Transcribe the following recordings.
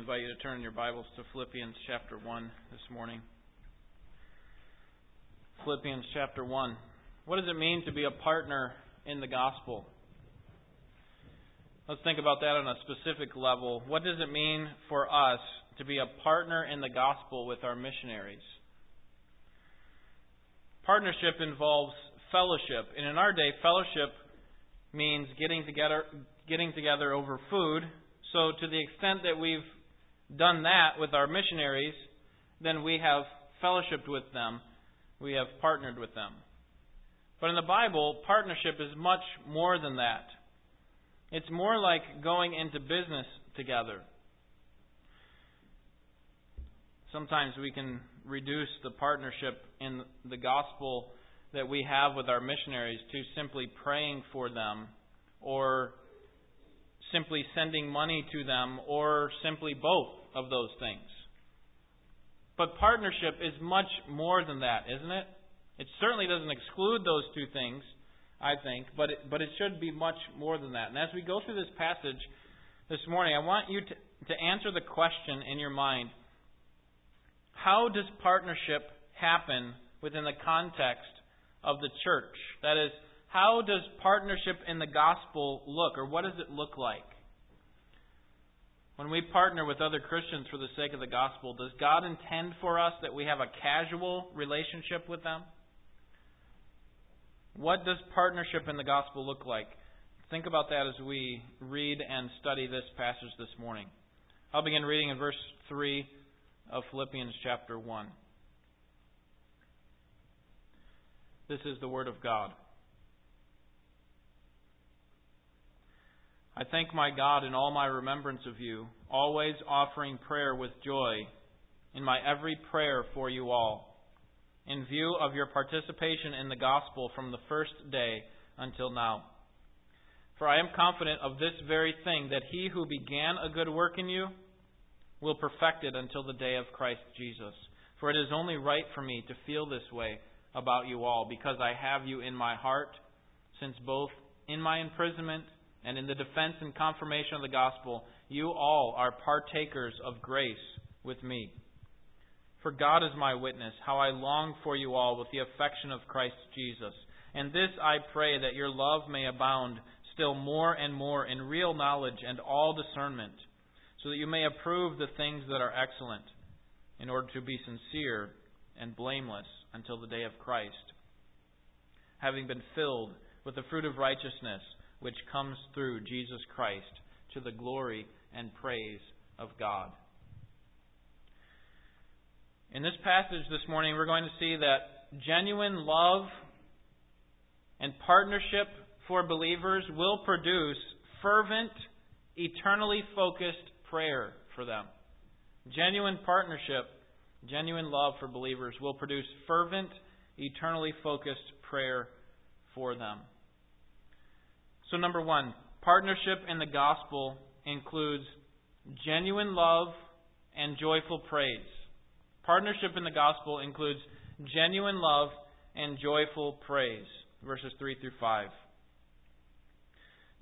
invite you to turn your Bibles to Philippians chapter 1 this morning. Philippians chapter 1. What does it mean to be a partner in the gospel? Let's think about that on a specific level. What does it mean for us to be a partner in the gospel with our missionaries? Partnership involves fellowship. And in our day, fellowship means getting together getting together over food. So to the extent that we've done that with our missionaries, then we have fellowshipped with them. We have partnered with them. But in the Bible, partnership is much more than that. It's more like going into business together. Sometimes we can reduce the partnership in the gospel that we have with our missionaries to simply praying for them or simply sending money to them or simply both of those things. But partnership is much more than that, isn't it? It certainly doesn't exclude those two things, I think, but it, but it should be much more than that. And as we go through this passage this morning, I want you to, to answer the question in your mind how does partnership happen within the context of the church? That is, how does partnership in the gospel look, or what does it look like? When we partner with other Christians for the sake of the gospel, does God intend for us that we have a casual relationship with them? What does partnership in the gospel look like? Think about that as we read and study this passage this morning. I'll begin reading in verse 3 of Philippians chapter 1. This is the Word of God. I thank my God in all my remembrance of you, always offering prayer with joy in my every prayer for you all, in view of your participation in the gospel from the first day until now. For I am confident of this very thing, that he who began a good work in you will perfect it until the day of Christ Jesus. For it is only right for me to feel this way about you all, because I have you in my heart, since both in my imprisonment and in the defense and confirmation of the gospel, you all are partakers of grace with me. For God is my witness, how I long for you all with the affection of Christ Jesus. And this I pray that your love may abound still more and more in real knowledge and all discernment, so that you may approve the things that are excellent, in order to be sincere and blameless until the day of Christ, having been filled with the fruit of righteousness which comes through Jesus Christ to the glory and praise of God. In this passage this morning, we're going to see that genuine love and partnership for believers will produce fervent, eternally focused prayer for them. Genuine partnership Genuine love for believers will produce fervent, eternally focused prayer for them. So, number one, partnership in the gospel includes genuine love and joyful praise. Partnership in the gospel includes genuine love and joyful praise. Verses 3 through 5.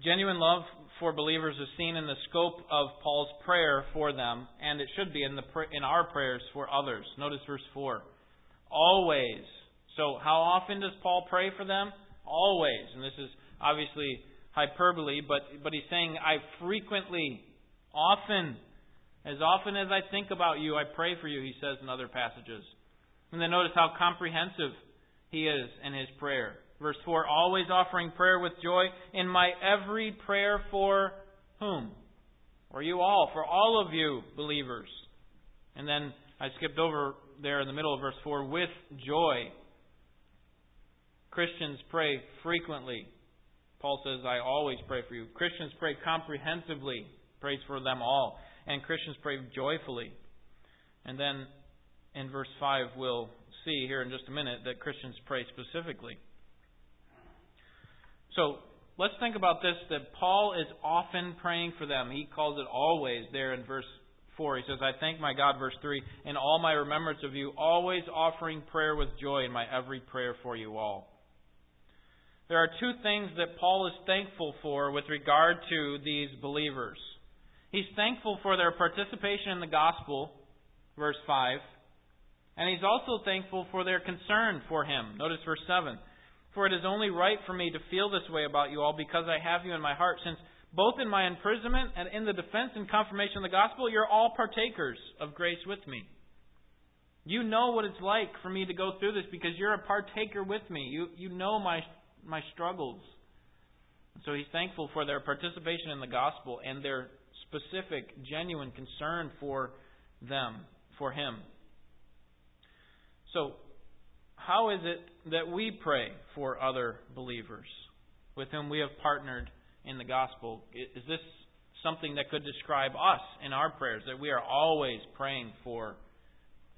Genuine love for believers is seen in the scope of Paul's prayer for them, and it should be in, the, in our prayers for others. Notice verse 4. Always. So, how often does Paul pray for them? Always. And this is obviously hyperbole, but, but he's saying, I frequently, often, as often as I think about you, I pray for you, he says in other passages. And then notice how comprehensive he is in his prayer. Verse 4 Always offering prayer with joy in my every prayer for whom? For you all, for all of you believers. And then I skipped over there in the middle of verse 4 with joy. Christians pray frequently. Paul says, I always pray for you. Christians pray comprehensively, prays for them all. And Christians pray joyfully. And then in verse 5, we'll see here in just a minute that Christians pray specifically. So let's think about this that Paul is often praying for them. He calls it always there in verse 4. He says, I thank my God, verse 3, in all my remembrance of you, always offering prayer with joy in my every prayer for you all. There are two things that Paul is thankful for with regard to these believers. He's thankful for their participation in the gospel, verse 5. And he's also thankful for their concern for him. Notice verse 7. For it is only right for me to feel this way about you all because I have you in my heart, since both in my imprisonment and in the defense and confirmation of the gospel, you're all partakers of grace with me. You know what it's like for me to go through this because you're a partaker with me. You, you know my, my struggles. So he's thankful for their participation in the gospel and their specific, genuine concern for them, for him. So, how is it that we pray for other believers with whom we have partnered in the gospel? Is this something that could describe us in our prayers, that we are always praying for,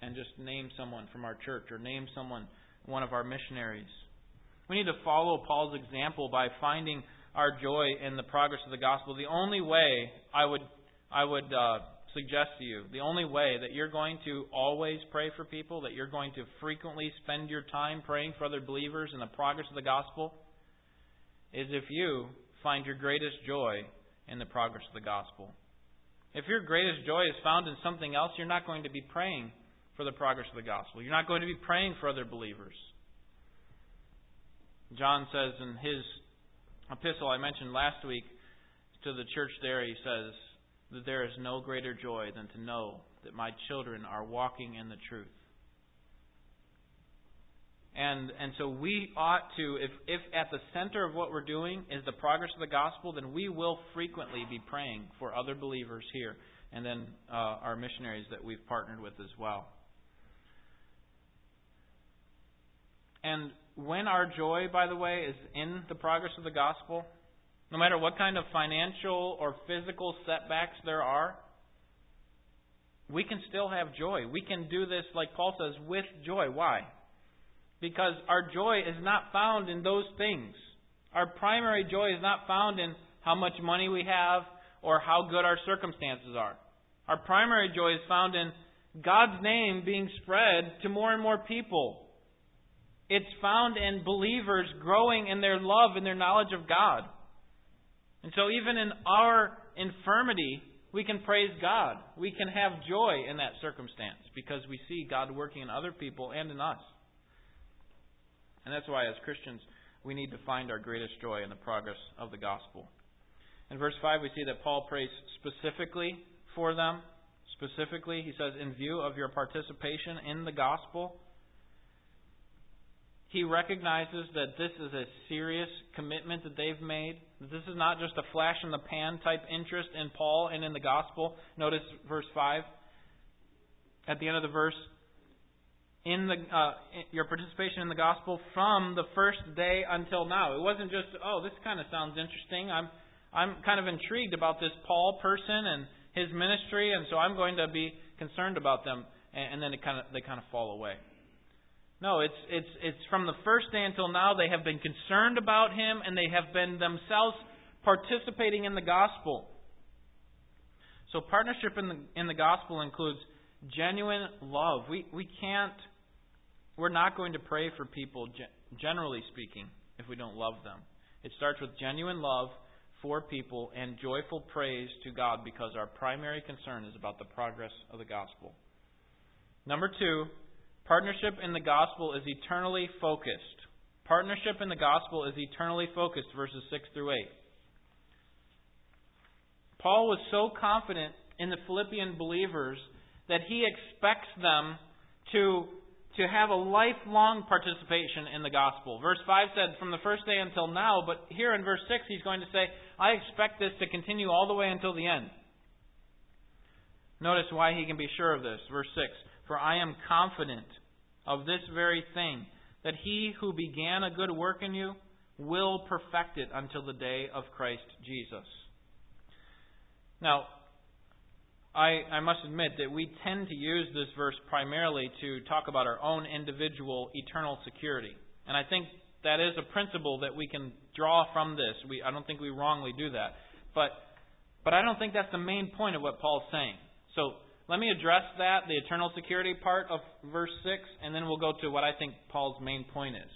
and just name someone from our church or name someone, one of our missionaries? We need to follow Paul's example by finding our joy in the progress of the gospel. The only way I would I would uh, suggest to you, the only way that you're going to always pray for people, that you're going to frequently spend your time praying for other believers in the progress of the gospel, is if you find your greatest joy in the progress of the gospel. If your greatest joy is found in something else, you're not going to be praying for the progress of the gospel. You're not going to be praying for other believers. John says in his epistle I mentioned last week to the church there, he says that there is no greater joy than to know that my children are walking in the truth. And and so we ought to, if if at the center of what we're doing is the progress of the gospel, then we will frequently be praying for other believers here, and then uh, our missionaries that we've partnered with as well. And when our joy, by the way, is in the progress of the gospel, no matter what kind of financial or physical setbacks there are, we can still have joy. We can do this, like Paul says, with joy. Why? Because our joy is not found in those things. Our primary joy is not found in how much money we have or how good our circumstances are. Our primary joy is found in God's name being spread to more and more people it's found in believers growing in their love and their knowledge of God. And so, even in our infirmity, we can praise God. We can have joy in that circumstance because we see God working in other people and in us. And that's why, as Christians, we need to find our greatest joy in the progress of the gospel. In verse 5, we see that Paul prays specifically for them. Specifically, he says, in view of your participation in the gospel he recognizes that this is a serious commitment that they've made. This is not just a flash in the pan type interest in Paul and in the gospel. Notice verse 5. At the end of the verse, in the uh, your participation in the gospel from the first day until now. It wasn't just, oh, this kind of sounds interesting. I'm I'm kind of intrigued about this Paul person and his ministry, and so I'm going to be concerned about them. And, and then it kind of they kind of fall away. No, it's, it's, it's from the first day until now they have been concerned about him and they have been themselves participating in the gospel. So partnership in the, in the gospel includes genuine love. We, we can't, we're not going to pray for people, generally speaking, if we don't love them. It starts with genuine love for people and joyful praise to God because our primary concern is about the progress of the gospel. Number two, Partnership in the gospel is eternally focused. Partnership in the gospel is eternally focused, verses 6 through 8. Paul was so confident in the Philippian believers that he expects them to, to have a lifelong participation in the gospel. Verse 5 said, from the first day until now, but here in verse 6 he's going to say, I expect this to continue all the way until the end. Notice why he can be sure of this. Verse 6 For I am confident of this very thing, that he who began a good work in you will perfect it until the day of Christ Jesus. Now, I, I must admit that we tend to use this verse primarily to talk about our own individual eternal security. And I think that is a principle that we can draw from this. We, I don't think we wrongly do that. But, but I don't think that's the main point of what Paul's saying. So let me address that, the eternal security part of verse 6, and then we'll go to what I think Paul's main point is.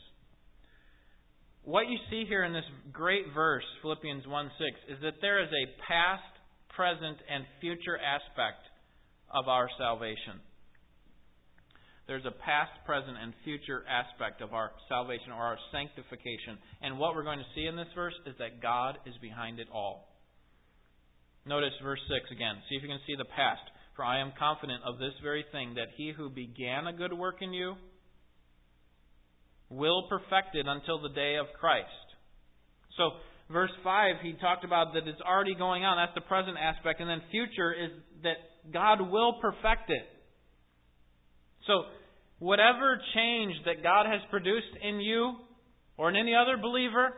What you see here in this great verse, Philippians 1 6, is that there is a past, present, and future aspect of our salvation. There's a past, present, and future aspect of our salvation or our sanctification. And what we're going to see in this verse is that God is behind it all. Notice verse 6 again. See if you can see the past. For I am confident of this very thing, that he who began a good work in you will perfect it until the day of Christ. So, verse 5, he talked about that it's already going on. That's the present aspect. And then future is that God will perfect it. So, whatever change that God has produced in you or in any other believer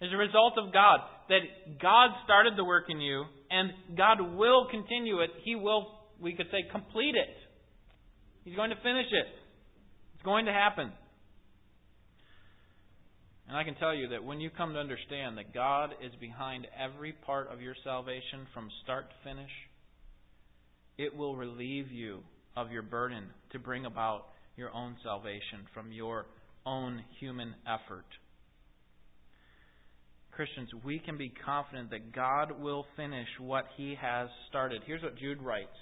is a result of God. That God started the work in you and God will continue it. He will, we could say, complete it. He's going to finish it. It's going to happen. And I can tell you that when you come to understand that God is behind every part of your salvation from start to finish, it will relieve you of your burden to bring about your own salvation from your own human effort. Christians, we can be confident that God will finish what He has started. Here's what Jude writes.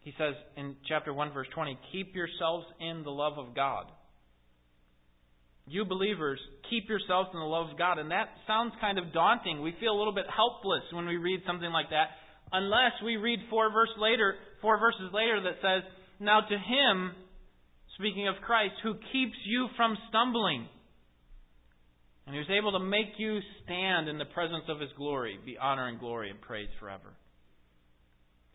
He says in chapter 1, verse 20, Keep yourselves in the love of God. You believers, keep yourselves in the love of God. And that sounds kind of daunting. We feel a little bit helpless when we read something like that unless we read four verse later, four verses later that says, "Now to him, speaking of Christ, who keeps you from stumbling, and who's able to make you stand in the presence of his glory, be honor and glory and praise forever."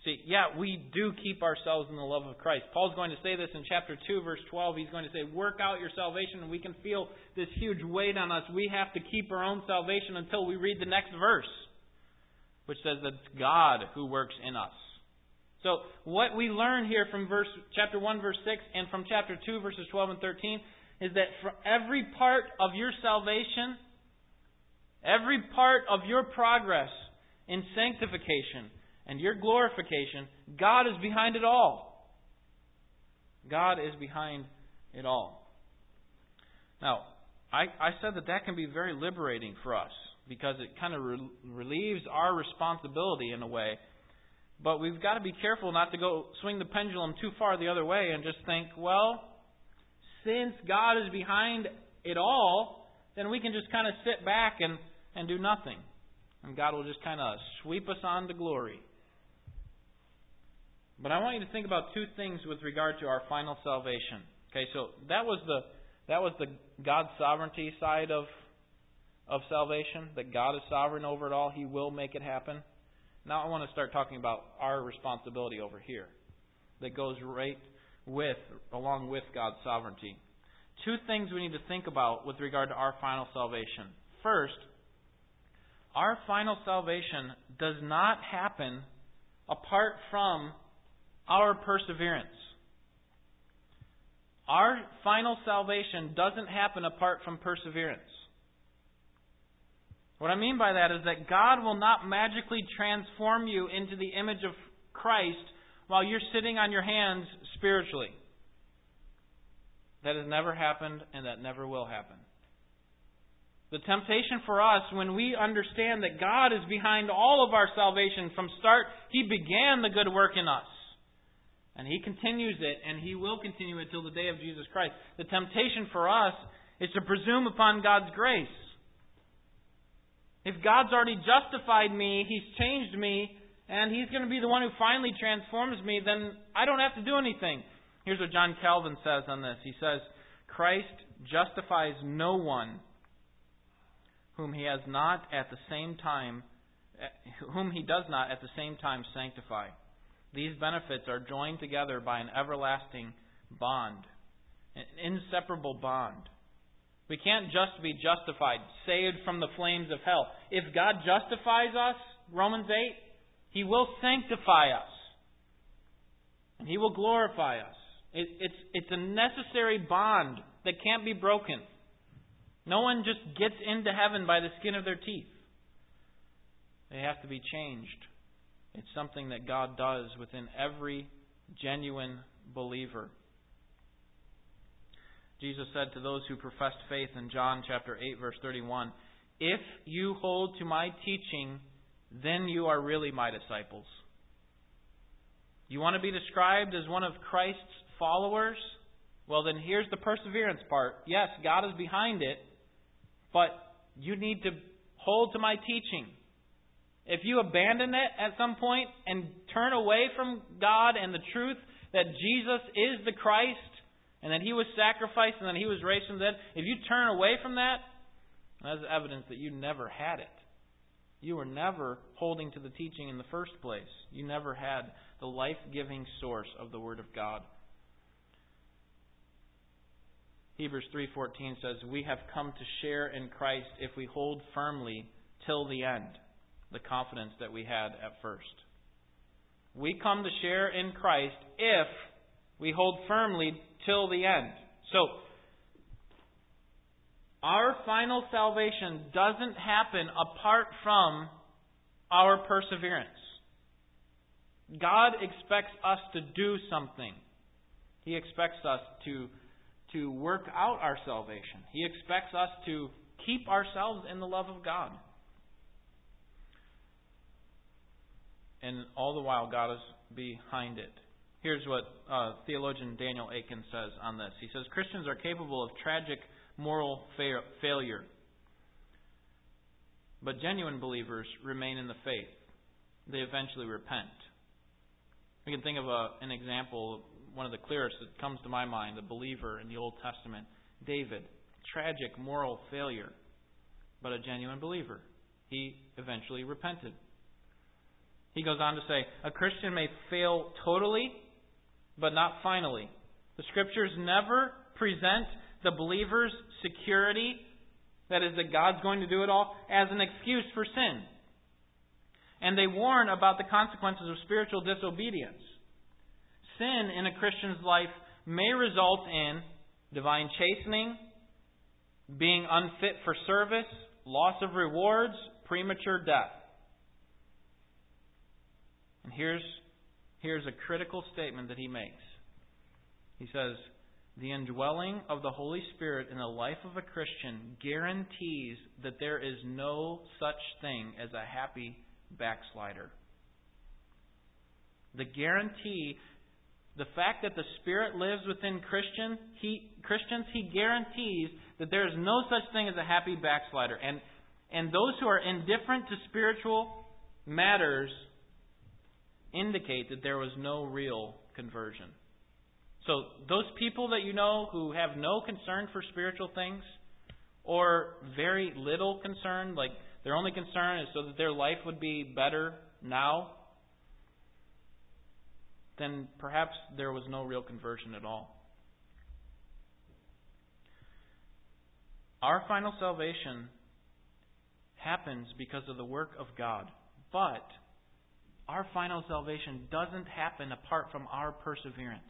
See, yeah, we do keep ourselves in the love of Christ. Paul's going to say this in chapter 2, verse 12. He's going to say, Work out your salvation, and we can feel this huge weight on us. We have to keep our own salvation until we read the next verse which says that it's God who works in us. So what we learn here from verse chapter 1 verse 6 and from chapter 2 verses 12 and 13 is that for every part of your salvation, every part of your progress in sanctification and your glorification, God is behind it all. God is behind it all. Now, I, I said that that can be very liberating for us because it kind of re- relieves our responsibility in a way. But we've got to be careful not to go swing the pendulum too far the other way and just think, well, since God is behind it all, then we can just kind of sit back and, and do nothing. And God will just kind of sweep us on to glory. But I want you to think about two things with regard to our final salvation. Okay, so that was the that was the God's sovereignty side of of salvation, that God is sovereign over it all. He will make it happen. Now I want to start talking about our responsibility over here that goes right with, along with God's sovereignty. Two things we need to think about with regard to our final salvation. First, our final salvation does not happen apart from our perseverance. Our final salvation doesn't happen apart from perseverance. What I mean by that is that God will not magically transform you into the image of Christ while you're sitting on your hands spiritually. That has never happened and that never will happen. The temptation for us when we understand that God is behind all of our salvation from start, He began the good work in us. And He continues it, and He will continue it till the day of Jesus Christ. The temptation for us is to presume upon God's grace. If God's already justified me, He's changed me, and He's going to be the one who finally transforms me, then I don't have to do anything. Here's what John Calvin says on this. He says, Christ justifies no one whom he has not at the same time whom he does not at the same time sanctify. These benefits are joined together by an everlasting bond, an inseparable bond. We can't just be justified, saved from the flames of hell. If God justifies us, Romans 8, He will sanctify us. And He will glorify us. It, it's, it's a necessary bond that can't be broken. No one just gets into heaven by the skin of their teeth. They have to be changed. It's something that God does within every genuine believer. Jesus said to those who professed faith in John chapter 8 verse 31, "If you hold to my teaching, then you are really my disciples. You want to be described as one of Christ's followers? Well, then here's the perseverance part. Yes, God is behind it, but you need to hold to my teaching. If you abandon it at some point and turn away from God and the truth that Jesus is the Christ and that He was sacrificed and that He was raised from the dead, if you turn away from that, that's evidence that you never had it. You were never holding to the teaching in the first place. You never had the life giving source of the Word of God. Hebrews 3:14 says, "We have come to share in Christ if we hold firmly till the end the confidence that we had at first." We come to share in Christ if we hold firmly till the end. So, our final salvation doesn't happen apart from our perseverance. God expects us to do something. He expects us to, to work out our salvation. He expects us to keep ourselves in the love of God. And all the while, God is behind it. Here's what uh, theologian Daniel Akin says on this. He says Christians are capable of tragic moral fa- failure. But genuine believers remain in the faith. They eventually repent. We can think of a, an example, one of the clearest that comes to my mind, a believer in the Old Testament, David. Tragic moral failure, but a genuine believer. He eventually repented. He goes on to say, a Christian may fail totally, but not finally. The scriptures never present the believer's security, that is, that God's going to do it all, as an excuse for sin. And they warn about the consequences of spiritual disobedience. Sin in a Christian's life may result in divine chastening, being unfit for service, loss of rewards, premature death. And here's, here's a critical statement that he makes. He says, the indwelling of the Holy Spirit in the life of a Christian guarantees that there is no such thing as a happy backslider. The guarantee, the fact that the Spirit lives within Christian, he, Christians, He guarantees that there is no such thing as a happy backslider. And, and those who are indifferent to spiritual matters indicate that there was no real conversion. So, those people that you know who have no concern for spiritual things, or very little concern, like their only concern is so that their life would be better now, then perhaps there was no real conversion at all. Our final salvation happens because of the work of God. But our final salvation doesn't happen apart from our perseverance.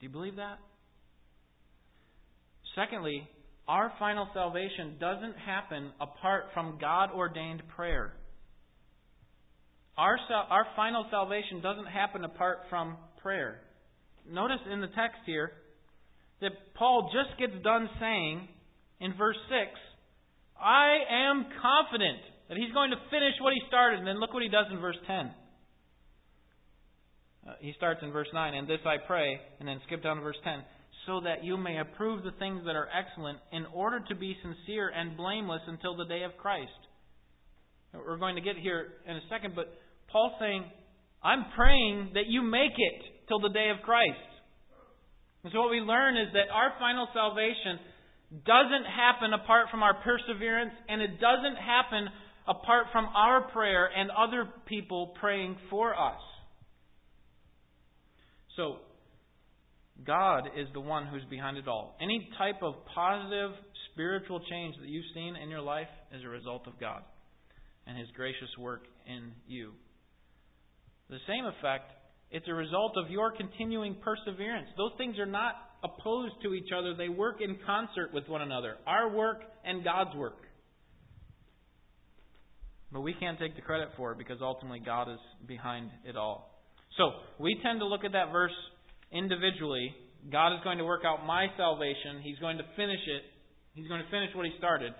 Do you believe that? Secondly, our final salvation doesn't happen apart from God ordained prayer. Our, our final salvation doesn't happen apart from prayer. Notice in the text here that Paul just gets done saying in verse 6 I am confident that he's going to finish what he started. And then look what he does in verse 10. Uh, he starts in verse 9, and this I pray, and then skip down to verse 10, so that you may approve the things that are excellent, in order to be sincere and blameless until the day of Christ. We're going to get here in a second, but Paul's saying, I'm praying that you make it till the day of Christ. And so what we learn is that our final salvation doesn't happen apart from our perseverance, and it doesn't happen apart from our prayer and other people praying for us. So, God is the one who's behind it all. Any type of positive spiritual change that you've seen in your life is a result of God and His gracious work in you. The same effect, it's a result of your continuing perseverance. Those things are not opposed to each other, they work in concert with one another. Our work and God's work. But we can't take the credit for it because ultimately God is behind it all. So, we tend to look at that verse individually. God is going to work out my salvation. He's going to finish it. He's going to finish what He started.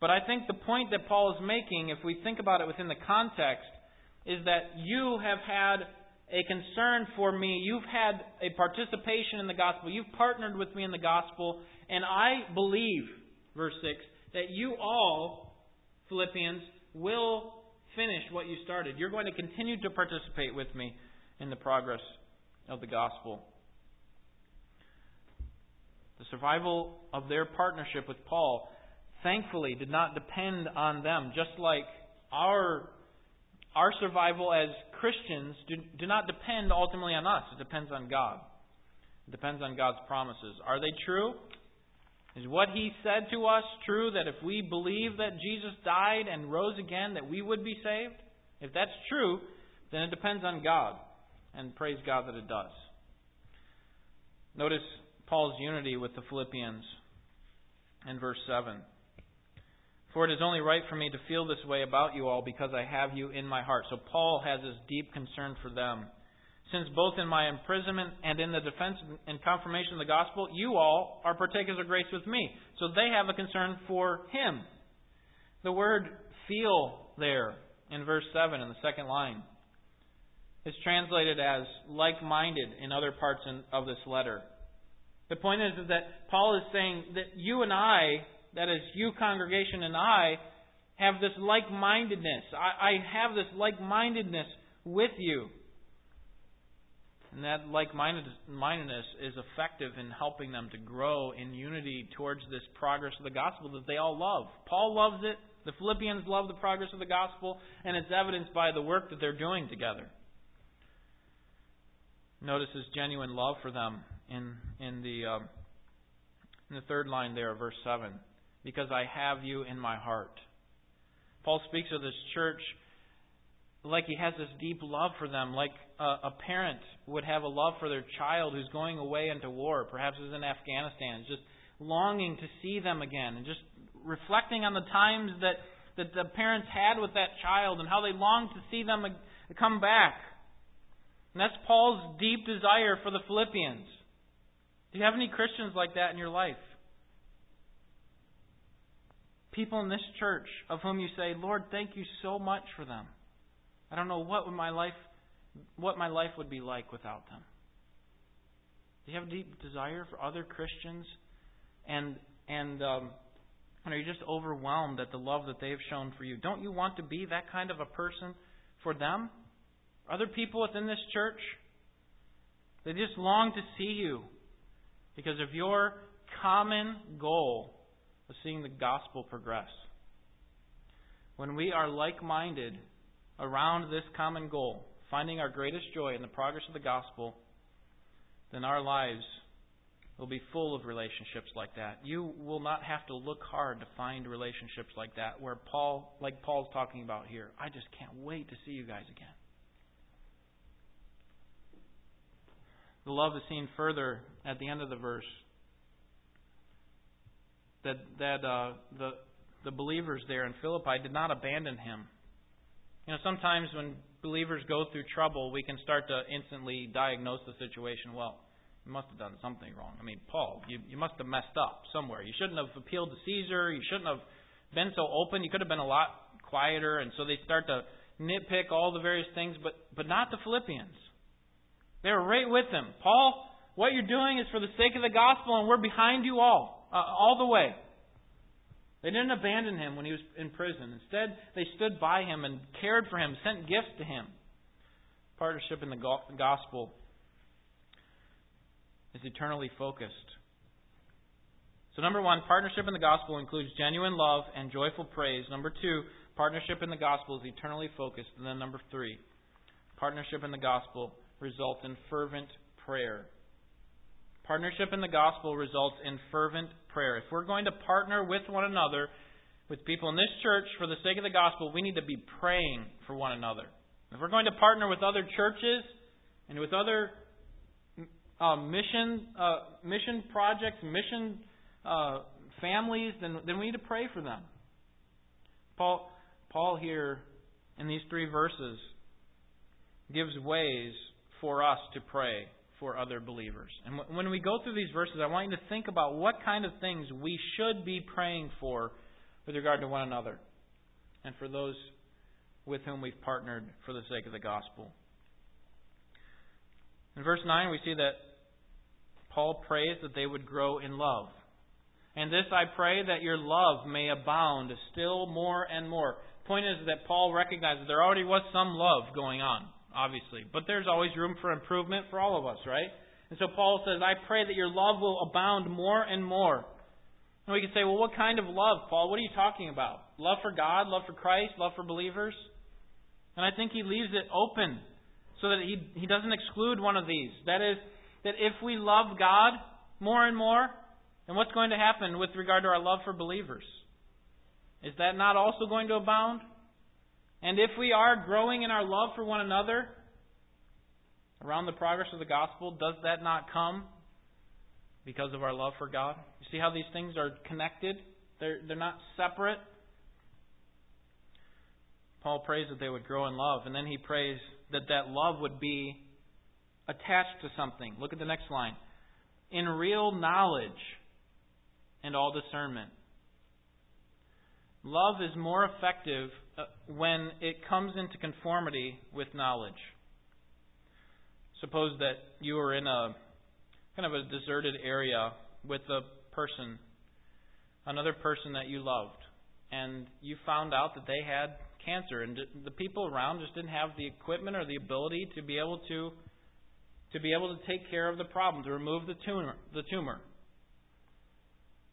But I think the point that Paul is making, if we think about it within the context, is that you have had a concern for me. You've had a participation in the gospel. You've partnered with me in the gospel. And I believe, verse 6, that you all, Philippians, will finish what you started. You're going to continue to participate with me in the progress of the gospel. The survival of their partnership with Paul, thankfully, did not depend on them, just like our our survival as Christians do, do not depend ultimately on us. It depends on God. It depends on God's promises. Are they true? Is what He said to us true that if we believe that Jesus died and rose again, that we would be saved? If that's true, then it depends on God. And praise God that it does. Notice Paul's unity with the Philippians in verse 7. For it is only right for me to feel this way about you all because I have you in my heart. So Paul has this deep concern for them. Since both in my imprisonment and in the defense and confirmation of the gospel, you all are partakers of grace with me. So they have a concern for him. The word feel there in verse 7 in the second line is translated as like minded in other parts of this letter. The point is, is that Paul is saying that you and I that is, you, congregation, and I have this like mindedness. I, I have this like mindedness with you. And that like mindedness is effective in helping them to grow in unity towards this progress of the gospel that they all love. Paul loves it. The Philippians love the progress of the gospel, and it's evidenced by the work that they're doing together. Notice his genuine love for them in in the um, in the third line there, verse seven because I have you in my heart. Paul speaks of this church like he has this deep love for them, like a, a, parent would have a love for their child who's going away into war, perhaps is in Afghanistan, just longing to see them again, and just reflecting on the times that, that the parents had with that child and how they longed to see them come back. And that's Paul's deep desire for the Philippians. Do you have any Christians like that in your life? People in this church of whom you say, Lord, thank you so much for them. I don't know what would my life what my life would be like without them. Do you have a deep desire for other Christians? And and um, and are you just overwhelmed at the love that they've shown for you? Don't you want to be that kind of a person for them? Other people within this church? They just long to see you because of your common goal of seeing the gospel progress. When we are like minded around this common goal, finding our greatest joy in the progress of the gospel, then our lives will be full of relationships like that. You will not have to look hard to find relationships like that where Paul like Paul's talking about here. I just can't wait to see you guys again. The love is seen further at the end of the verse that that uh, the the believers there in Philippi did not abandon him. You know, sometimes when believers go through trouble, we can start to instantly diagnose the situation. Well, you must have done something wrong. I mean, Paul, you you must have messed up somewhere. You shouldn't have appealed to Caesar. You shouldn't have been so open. You could have been a lot quieter. And so they start to nitpick all the various things, but but not the Philippians. They were right with him. Paul, what you're doing is for the sake of the gospel, and we're behind you all uh, all the way. They didn't abandon him when he was in prison. Instead, they stood by him and cared for him, sent gifts to him. Partnership in the gospel is eternally focused. So, number one, partnership in the gospel includes genuine love and joyful praise. Number two, partnership in the gospel is eternally focused. And then number three, partnership in the gospel results in fervent prayer. Partnership in the gospel results in fervent prayer. If we're going to partner with one another, with people in this church for the sake of the gospel, we need to be praying for one another. If we're going to partner with other churches and with other uh, mission uh, mission projects, mission uh, families, then then we need to pray for them. Paul Paul here in these three verses gives ways for us to pray for other believers. And when we go through these verses, I want you to think about what kind of things we should be praying for with regard to one another and for those with whom we've partnered for the sake of the gospel. In verse 9, we see that Paul prays that they would grow in love. And this I pray that your love may abound still more and more. Point is that Paul recognizes there already was some love going on, obviously, but there's always room for improvement for all of us, right? And so Paul says, I pray that your love will abound more and more. And we can say, well, what kind of love, Paul? What are you talking about? Love for God, love for Christ, love for believers? And I think he leaves it open so that he, he doesn't exclude one of these. That is, that if we love God more and more, then what's going to happen with regard to our love for believers? Is that not also going to abound? And if we are growing in our love for one another around the progress of the gospel, does that not come because of our love for God? You see how these things are connected? They're, they're not separate. Paul prays that they would grow in love, and then he prays that that love would be attached to something. Look at the next line. In real knowledge and all discernment. Love is more effective uh, when it comes into conformity with knowledge. Suppose that you are in a kind of a deserted area with a person, another person that you loved, and you found out that they had cancer, and the people around just didn't have the equipment or the ability to be able to to be able to take care of the problem, to remove the tumor. The tumor.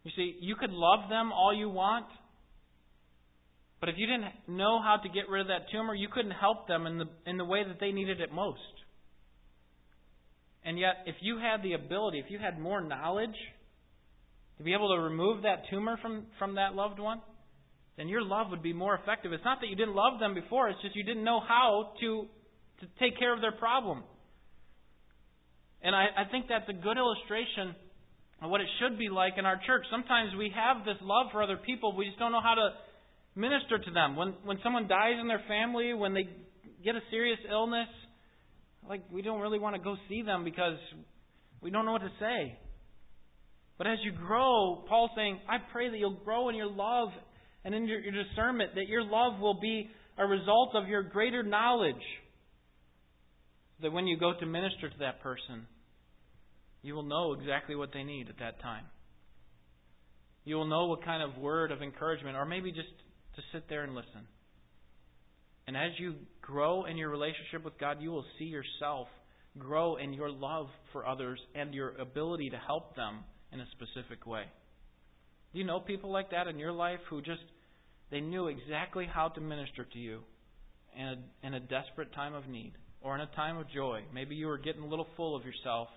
You see, you could love them all you want, but if you didn't know how to get rid of that tumor, you couldn't help them in the in the way that they needed it most. And yet, if you had the ability, if you had more knowledge to be able to remove that tumor from, from that loved one, then your love would be more effective. It's not that you didn't love them before, it's just you didn't know how to, to take care of their problem. And I, I think that's a good illustration of what it should be like in our church. Sometimes we have this love for other people, we just don't know how to minister to them. When, when someone dies in their family, when they get a serious illness, like we don't really want to go see them because we don't know what to say. But as you grow, Paul's saying, I pray that you'll grow in your love and in your, your discernment, that your love will be a result of your greater knowledge. That when you go to minister to that person, you will know exactly what they need at that time. You will know what kind of word of encouragement, or maybe just to sit there and listen. And as you grow in your relationship with God, you will see yourself grow in your love for others and your ability to help them in a specific way. Do you know people like that in your life who just they knew exactly how to minister to you in a, in a desperate time of need or in a time of joy? Maybe you were getting a little full of yourself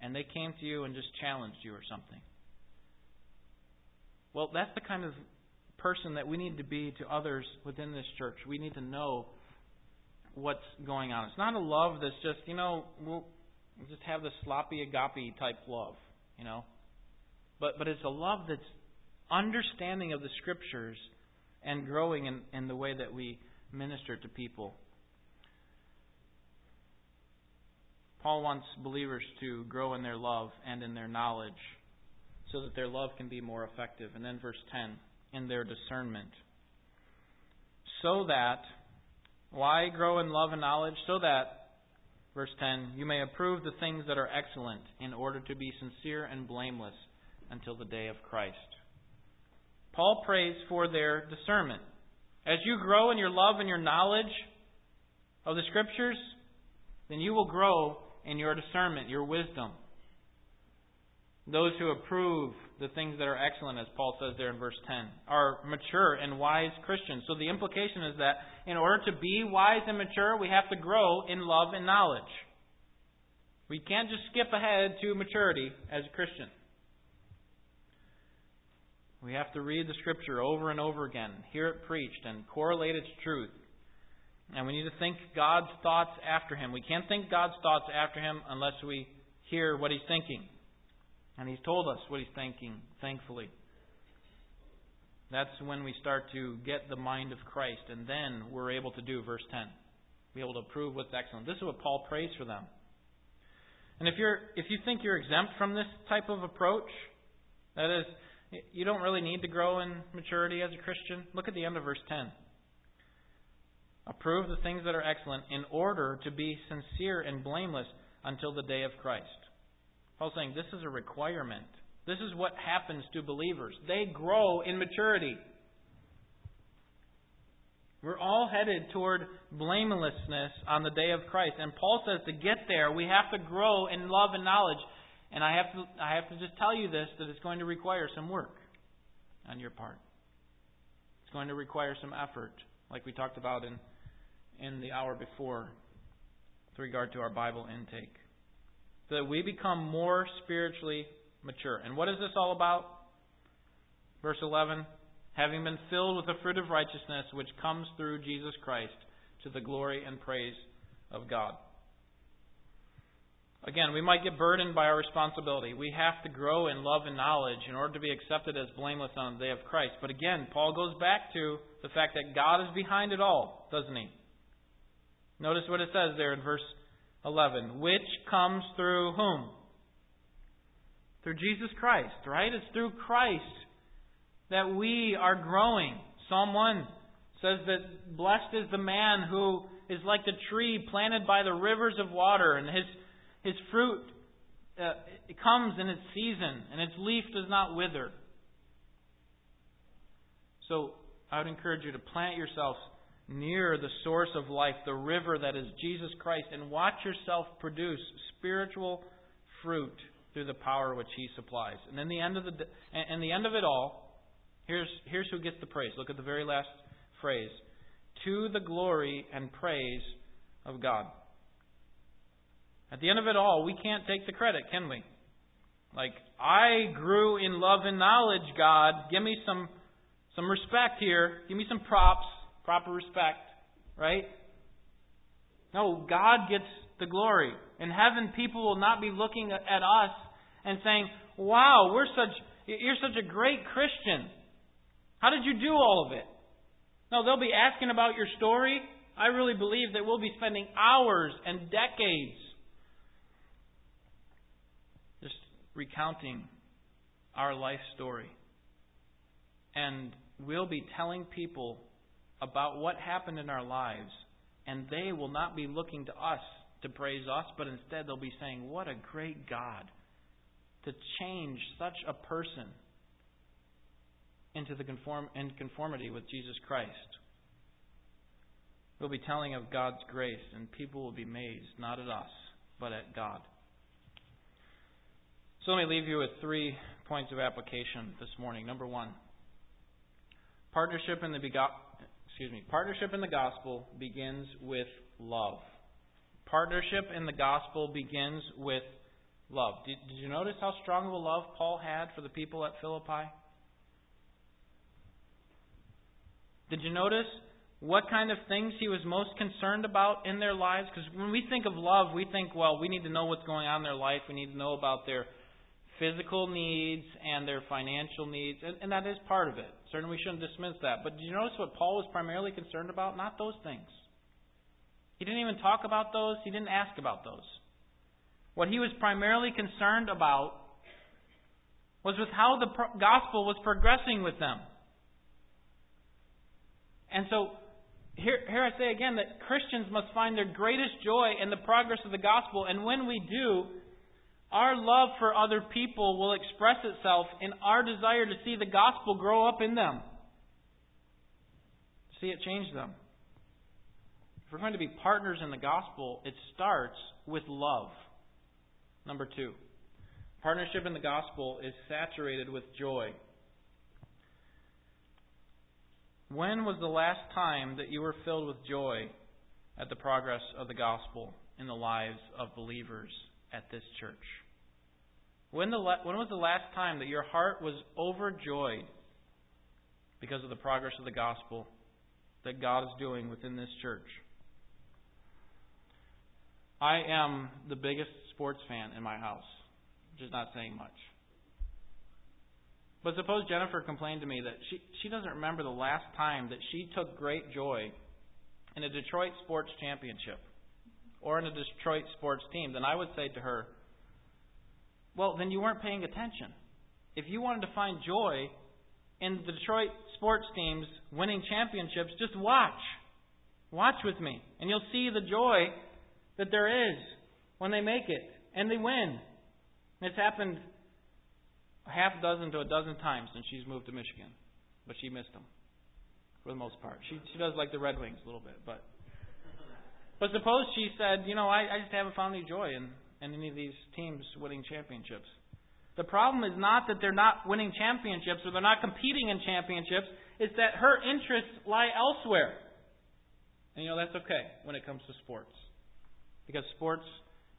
and they came to you and just challenged you or something. Well, that's the kind of person that we need to be to others within this church. We need to know what's going on. It's not a love that's just, you know, we'll just have the sloppy agape type love, you know. But but it's a love that's understanding of the scriptures and growing in, in the way that we minister to people. Paul wants believers to grow in their love and in their knowledge so that their love can be more effective. And then verse 10, in their discernment. So that, why grow in love and knowledge? So that, verse 10, you may approve the things that are excellent in order to be sincere and blameless until the day of Christ. Paul prays for their discernment. As you grow in your love and your knowledge of the Scriptures, then you will grow in your discernment, your wisdom. Those who approve the things that are excellent, as Paul says there in verse 10, are mature and wise Christians. So the implication is that in order to be wise and mature, we have to grow in love and knowledge. We can't just skip ahead to maturity as a Christian. We have to read the Scripture over and over again, hear it preached, and correlate its truth. And we need to think God's thoughts after Him. We can't think God's thoughts after Him unless we hear what He's thinking. And He's told us what He's thinking, thankfully. That's when we start to get the mind of Christ, and then we're able to do verse 10. Be able to prove what's excellent. This is what Paul prays for them. And if you're if you think you're exempt from this type of approach, that is, You don't really need to grow in maturity as a Christian. Look at the end of verse 10. Approve the things that are excellent in order to be sincere and blameless until the day of Christ. Paul's saying this is a requirement. This is what happens to believers. They grow in maturity. We're all headed toward blamelessness on the day of Christ. And Paul says to get there, we have to grow in love and knowledge. And I have to, I have to just tell you this that it's going to require some work on your part. It's going to require some effort, like we talked about in, in the hour before with regard to our Bible intake. So that we become more spiritually mature. And what is this all about? Verse 11 having been filled with the fruit of righteousness which comes through Jesus Christ to the glory and praise of God. Again, we might get burdened by our responsibility. We have to grow in love and knowledge in order to be accepted as blameless on the day of Christ. But again, Paul goes back to the fact that God is behind it all, doesn't he? Notice what it says there in verse 11. Which comes through whom? Through Jesus Christ, right? It's through Christ that we are growing. Psalm 1 says that blessed is the man who is like the tree planted by the rivers of water, and his, his fruit uh, comes in its season, and its leaf does not wither. So I would encourage you to plant yourself near the source of life, the river that is Jesus Christ, and watch yourself produce spiritual fruit through the power which He supplies. And in the end of the and the end of it all, Here's, here's who gets the praise. Look at the very last phrase to the glory and praise of God. At the end of it all, we can't take the credit, can we? Like, I grew in love and knowledge, God. Give me some, some respect here. Give me some props, proper respect, right? No, God gets the glory. In heaven, people will not be looking at us and saying, wow, we're such, you're such a great Christian. How did you do all of it? No, they'll be asking about your story. I really believe that we'll be spending hours and decades just recounting our life story. And we'll be telling people about what happened in our lives, and they will not be looking to us to praise us, but instead they'll be saying, What a great God to change such a person into the conform in conformity with Jesus Christ. We'll be telling of God's grace, and people will be amazed not at us, but at God. So let me leave you with three points of application this morning. Number one, partnership in the excuse me, partnership in the gospel begins with love. Partnership in the gospel begins with love. Did, did you notice how strong of a love Paul had for the people at Philippi? Did you notice what kind of things he was most concerned about in their lives? Because when we think of love, we think, well, we need to know what's going on in their life. We need to know about their physical needs and their financial needs, and, and that is part of it. Certainly, we shouldn't dismiss that. But did you notice what Paul was primarily concerned about? Not those things. He didn't even talk about those. He didn't ask about those. What he was primarily concerned about was with how the gospel was progressing with them. And so, here, here I say again that Christians must find their greatest joy in the progress of the gospel. And when we do, our love for other people will express itself in our desire to see the gospel grow up in them, see it change them. If we're going to be partners in the gospel, it starts with love. Number two, partnership in the gospel is saturated with joy. When was the last time that you were filled with joy at the progress of the gospel in the lives of believers at this church? When, the, when was the last time that your heart was overjoyed because of the progress of the gospel that God is doing within this church? I am the biggest sports fan in my house, which is not saying much. But suppose Jennifer complained to me that she, she doesn't remember the last time that she took great joy in a Detroit sports championship or in a Detroit sports team, then I would say to her, well, then you weren't paying attention. if you wanted to find joy in the Detroit sports teams winning championships, just watch. Watch with me, and you'll see the joy that there is when they make it and they win. It's happened a half dozen to a dozen times since she's moved to Michigan, but she missed them for the most part. She she does like the Red Wings a little bit, but but suppose she said, you know, I, I just haven't found any joy in, in any of these teams winning championships. The problem is not that they're not winning championships or they're not competing in championships. It's that her interests lie elsewhere. And you know, that's okay when it comes to sports. Because sports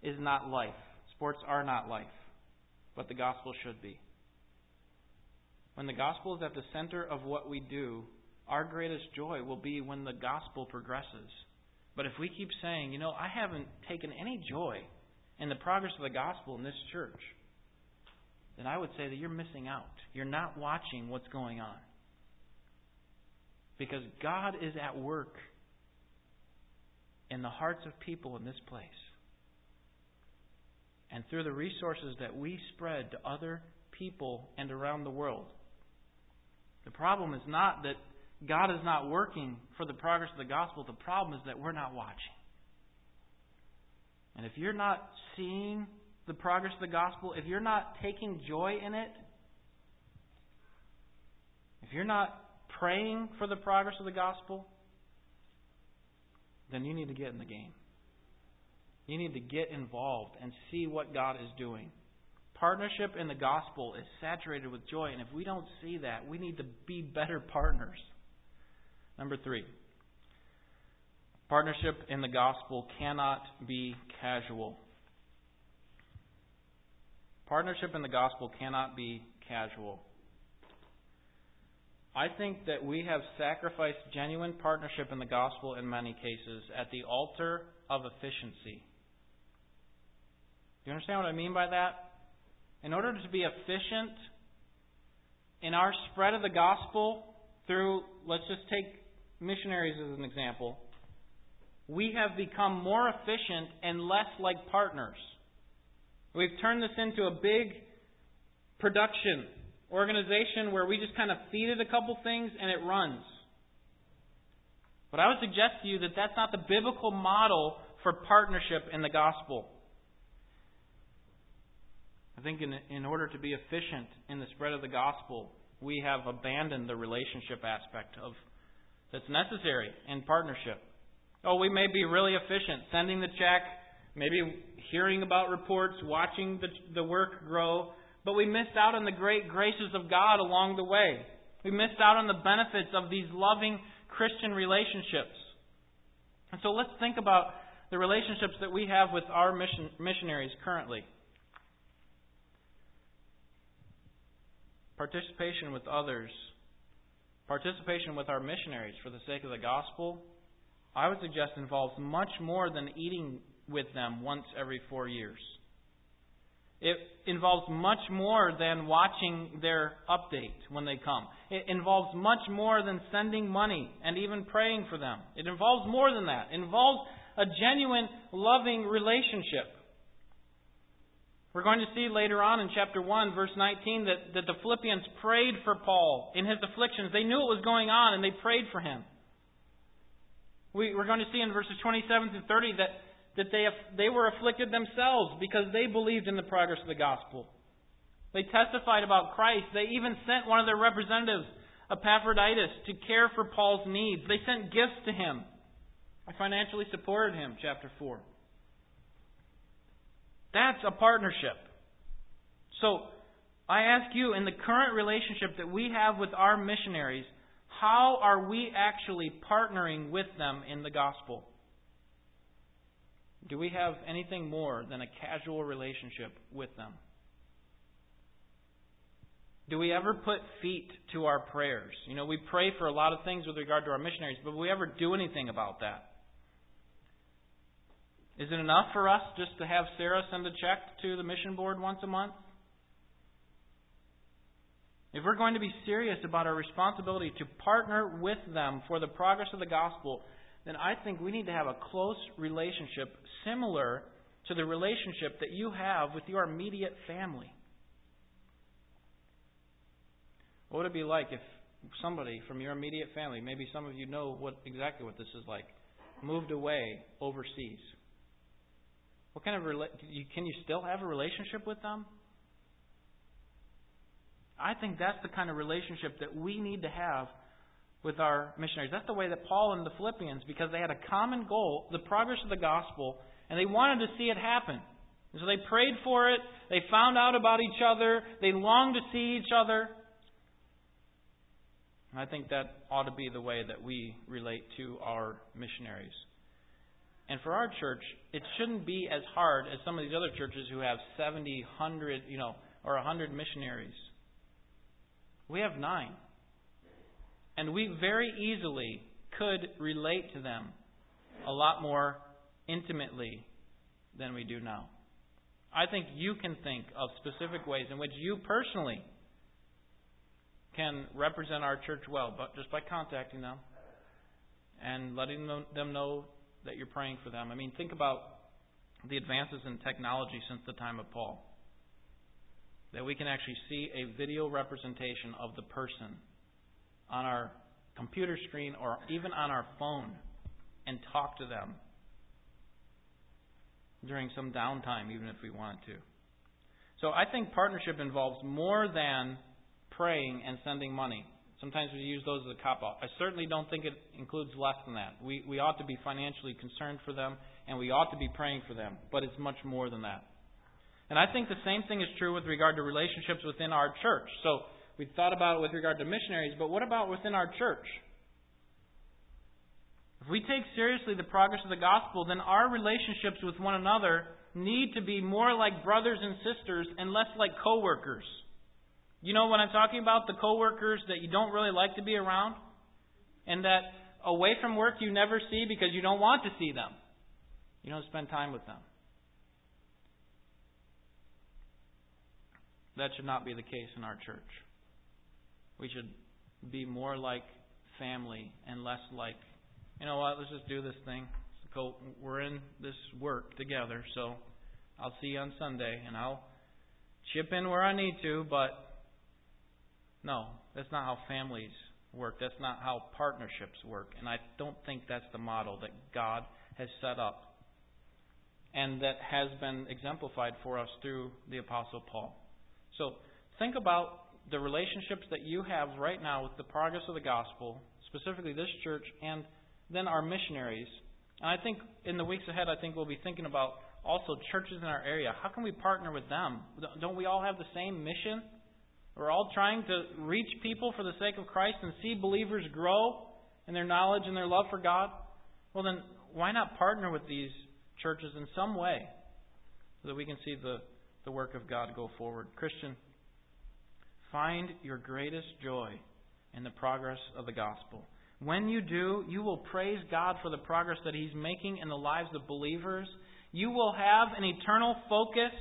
is not life. Sports are not life. But the gospel should be. When the gospel is at the center of what we do, our greatest joy will be when the gospel progresses. But if we keep saying, you know, I haven't taken any joy in the progress of the gospel in this church, then I would say that you're missing out. You're not watching what's going on. Because God is at work in the hearts of people in this place. And through the resources that we spread to other people and around the world. The problem is not that God is not working for the progress of the gospel. The problem is that we're not watching. And if you're not seeing the progress of the gospel, if you're not taking joy in it, if you're not praying for the progress of the gospel, then you need to get in the game. You need to get involved and see what God is doing. Partnership in the gospel is saturated with joy, and if we don't see that, we need to be better partners. Number three, partnership in the gospel cannot be casual. Partnership in the gospel cannot be casual. I think that we have sacrificed genuine partnership in the gospel in many cases at the altar of efficiency. Do you understand what I mean by that? In order to be efficient in our spread of the gospel through, let's just take missionaries as an example, we have become more efficient and less like partners. We've turned this into a big production organization where we just kind of feed it a couple things and it runs. But I would suggest to you that that's not the biblical model for partnership in the gospel. I think in, in order to be efficient in the spread of the gospel, we have abandoned the relationship aspect of that's necessary in partnership. Oh, we may be really efficient sending the check, maybe hearing about reports, watching the, the work grow, but we missed out on the great graces of God along the way. We missed out on the benefits of these loving Christian relationships. And so let's think about the relationships that we have with our mission, missionaries currently. Participation with others, participation with our missionaries for the sake of the gospel, I would suggest involves much more than eating with them once every four years. It involves much more than watching their update when they come. It involves much more than sending money and even praying for them. It involves more than that. It involves a genuine, loving relationship. We're going to see later on in chapter 1, verse 19, that, that the Philippians prayed for Paul in his afflictions. They knew what was going on and they prayed for him. We, we're going to see in verses 27 to 30 that that they, they were afflicted themselves because they believed in the progress of the gospel. They testified about Christ. They even sent one of their representatives, Epaphroditus, to care for Paul's needs. They sent gifts to him. I financially supported him, chapter 4. That's a partnership. So, I ask you, in the current relationship that we have with our missionaries, how are we actually partnering with them in the gospel? Do we have anything more than a casual relationship with them? Do we ever put feet to our prayers? You know, we pray for a lot of things with regard to our missionaries, but we ever do anything about that? Is it enough for us just to have Sarah send a check to the mission board once a month? If we're going to be serious about our responsibility to partner with them for the progress of the gospel, then I think we need to have a close relationship similar to the relationship that you have with your immediate family. What would it be like if somebody from your immediate family, maybe some of you know what exactly what this is like, moved away overseas? What kind of rela- can you still have a relationship with them? I think that's the kind of relationship that we need to have with our missionaries. That's the way that Paul and the Philippians, because they had a common goal, the progress of the gospel, and they wanted to see it happen. And so they prayed for it, they found out about each other, they longed to see each other. And I think that ought to be the way that we relate to our missionaries. And for our church, it shouldn't be as hard as some of these other churches who have 70, 100, you know, or 100 missionaries. We have nine. And we very easily could relate to them a lot more intimately than we do now. I think you can think of specific ways in which you personally can represent our church well, but just by contacting them and letting them know that you're praying for them. I mean, think about the advances in technology since the time of Paul. That we can actually see a video representation of the person on our computer screen or even on our phone and talk to them during some downtime, even if we wanted to. So I think partnership involves more than praying and sending money. Sometimes we use those as a cop out. I certainly don't think it includes less than that. We, we ought to be financially concerned for them, and we ought to be praying for them, but it's much more than that. And I think the same thing is true with regard to relationships within our church. So we thought about it with regard to missionaries, but what about within our church? If we take seriously the progress of the gospel, then our relationships with one another need to be more like brothers and sisters and less like coworkers. You know what I'm talking about? The coworkers that you don't really like to be around and that away from work you never see because you don't want to see them. You don't spend time with them. That should not be the case in our church. We should be more like family and less like you know what, let's just do this thing. We're in this work together, so I'll see you on Sunday, and I'll chip in where I need to, but no, that's not how families work. That's not how partnerships work. And I don't think that's the model that God has set up and that has been exemplified for us through the Apostle Paul. So think about the relationships that you have right now with the progress of the gospel, specifically this church and then our missionaries. And I think in the weeks ahead, I think we'll be thinking about also churches in our area. How can we partner with them? Don't we all have the same mission? We're all trying to reach people for the sake of Christ and see believers grow in their knowledge and their love for God. Well, then, why not partner with these churches in some way so that we can see the, the work of God go forward? Christian, find your greatest joy in the progress of the gospel. When you do, you will praise God for the progress that He's making in the lives of believers. You will have an eternal focus,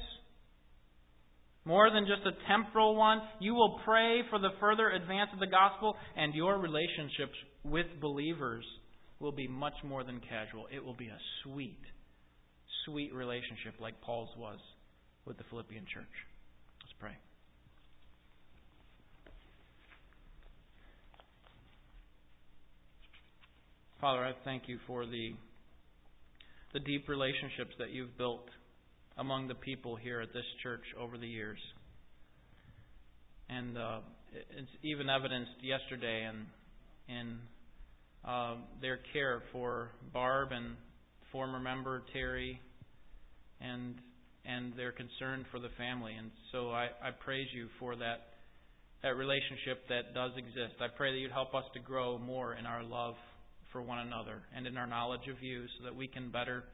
more than just a temporal one. You will pray for the further advance of the gospel, and your relationships with believers will be much more than casual. It will be a sweet, sweet relationship like Paul's was with the Philippian church. Let's pray. Father, I thank you for the the deep relationships that you've built among the people here at this church over the years. And uh, it's even evidenced yesterday in in uh, their care for Barb and former member Terry, and and their concern for the family. And so I, I praise you for that that relationship that does exist. I pray that you'd help us to grow more in our love for one another and in our knowledge of you so that we can better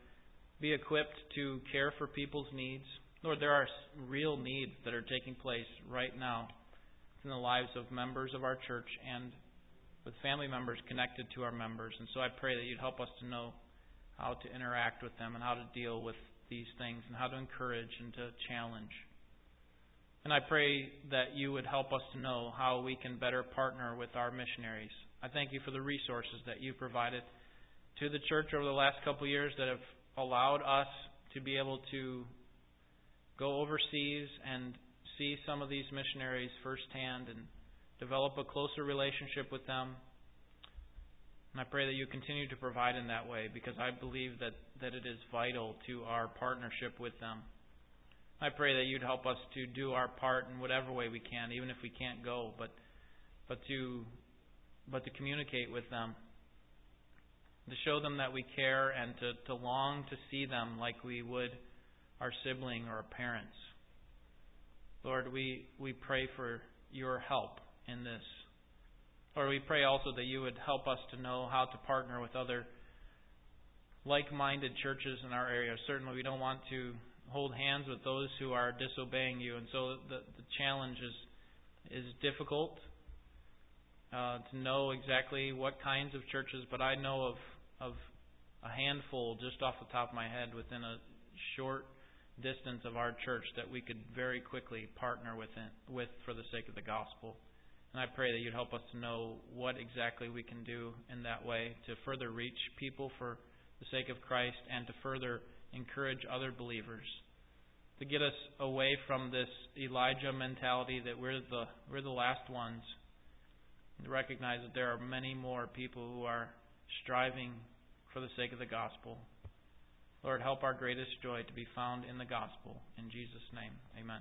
be equipped to care for people's needs. Lord, there are real needs that are taking place right now in the lives of members of our church and with family members connected to our members. And so I pray that you'd help us to know how to interact with them and how to deal with these things and how to encourage and to challenge. And I pray that you would help us to know how we can better partner with our missionaries I thank you for the resources that you provided to the church over the last couple of years that have allowed us to be able to go overseas and see some of these missionaries firsthand and develop a closer relationship with them. And I pray that you continue to provide in that way because I believe that, that it is vital to our partnership with them. I pray that you'd help us to do our part in whatever way we can, even if we can't go, but but to but to communicate with them, to show them that we care and to, to long to see them like we would our sibling or our parents. Lord, we, we pray for your help in this. Lord, we pray also that you would help us to know how to partner with other like minded churches in our area. Certainly, we don't want to hold hands with those who are disobeying you, and so the, the challenge is, is difficult uh, to know exactly what kinds of churches, but I know of, of a handful just off the top of my head within a short distance of our church that we could very quickly partner with, it, with for the sake of the gospel. And I pray that you'd help us to know what exactly we can do in that way to further reach people for the sake of Christ and to further encourage other believers. To get us away from this Elijah mentality that we're the we're the last ones. And to recognize that there are many more people who are striving for the sake of the gospel. Lord, help our greatest joy to be found in the gospel. In Jesus' name, amen.